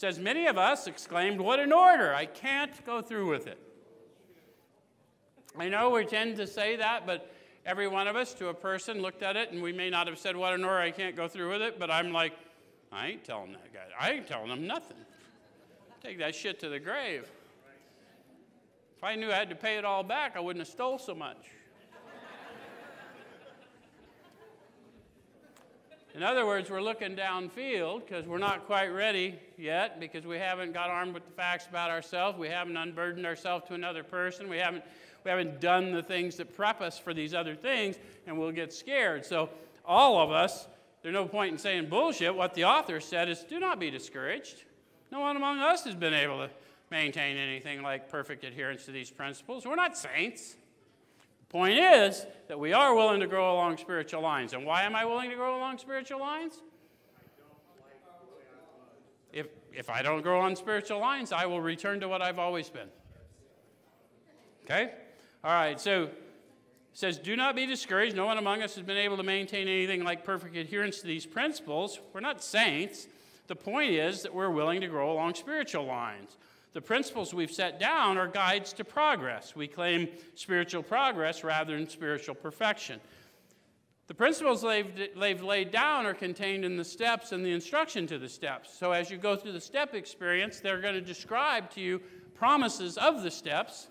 says, Many of us exclaimed, What an order! I can't go through with it. I know we tend to say that, but every one of us to a person looked at it, and we may not have said, What an order! I can't go through with it, but I'm like, I ain't telling that guy. I ain't telling him nothing. Take that shit to the grave. If I knew I had to pay it all back, I wouldn't have stole so much. In other words, we're looking downfield because we're not quite ready yet because we haven't got armed with the facts about ourselves. We haven't unburdened ourselves to another person. We haven't, we haven't done the things that prep us for these other things, and we'll get scared. So, all of us, there's no point in saying bullshit. What the author said is do not be discouraged. No one among us has been able to maintain anything like perfect adherence to these principles. We're not saints. Point is that we are willing to grow along spiritual lines. And why am I willing to grow along spiritual lines? If, if I don't grow on spiritual lines, I will return to what I've always been. Okay? All right, so it says, Do not be discouraged. No one among us has been able to maintain anything like perfect adherence to these principles. We're not saints. The point is that we're willing to grow along spiritual lines. The principles we've set down are guides to progress. We claim spiritual progress rather than spiritual perfection. The principles they've, they've, laid down are contained in the steps and the instruction to the steps. So, as you go through the step experience, they're going to describe to you promises of the steps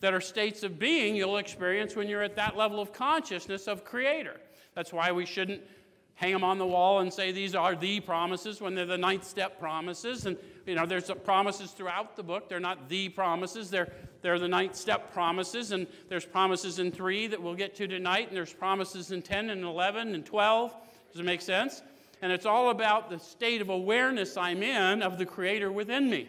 that are states of being you'll experience when you're at that level of consciousness of Creator. That's why we shouldn't hang them on the wall and say these are the promises when they're the ninth step promises. And you know, there's promises throughout the book. They're not the promises, they're, they're the ninth step promises. And there's promises in three that we'll get to tonight, and there's promises in 10 and 11 and 12. Does it make sense? And it's all about the state of awareness I'm in of the Creator within me.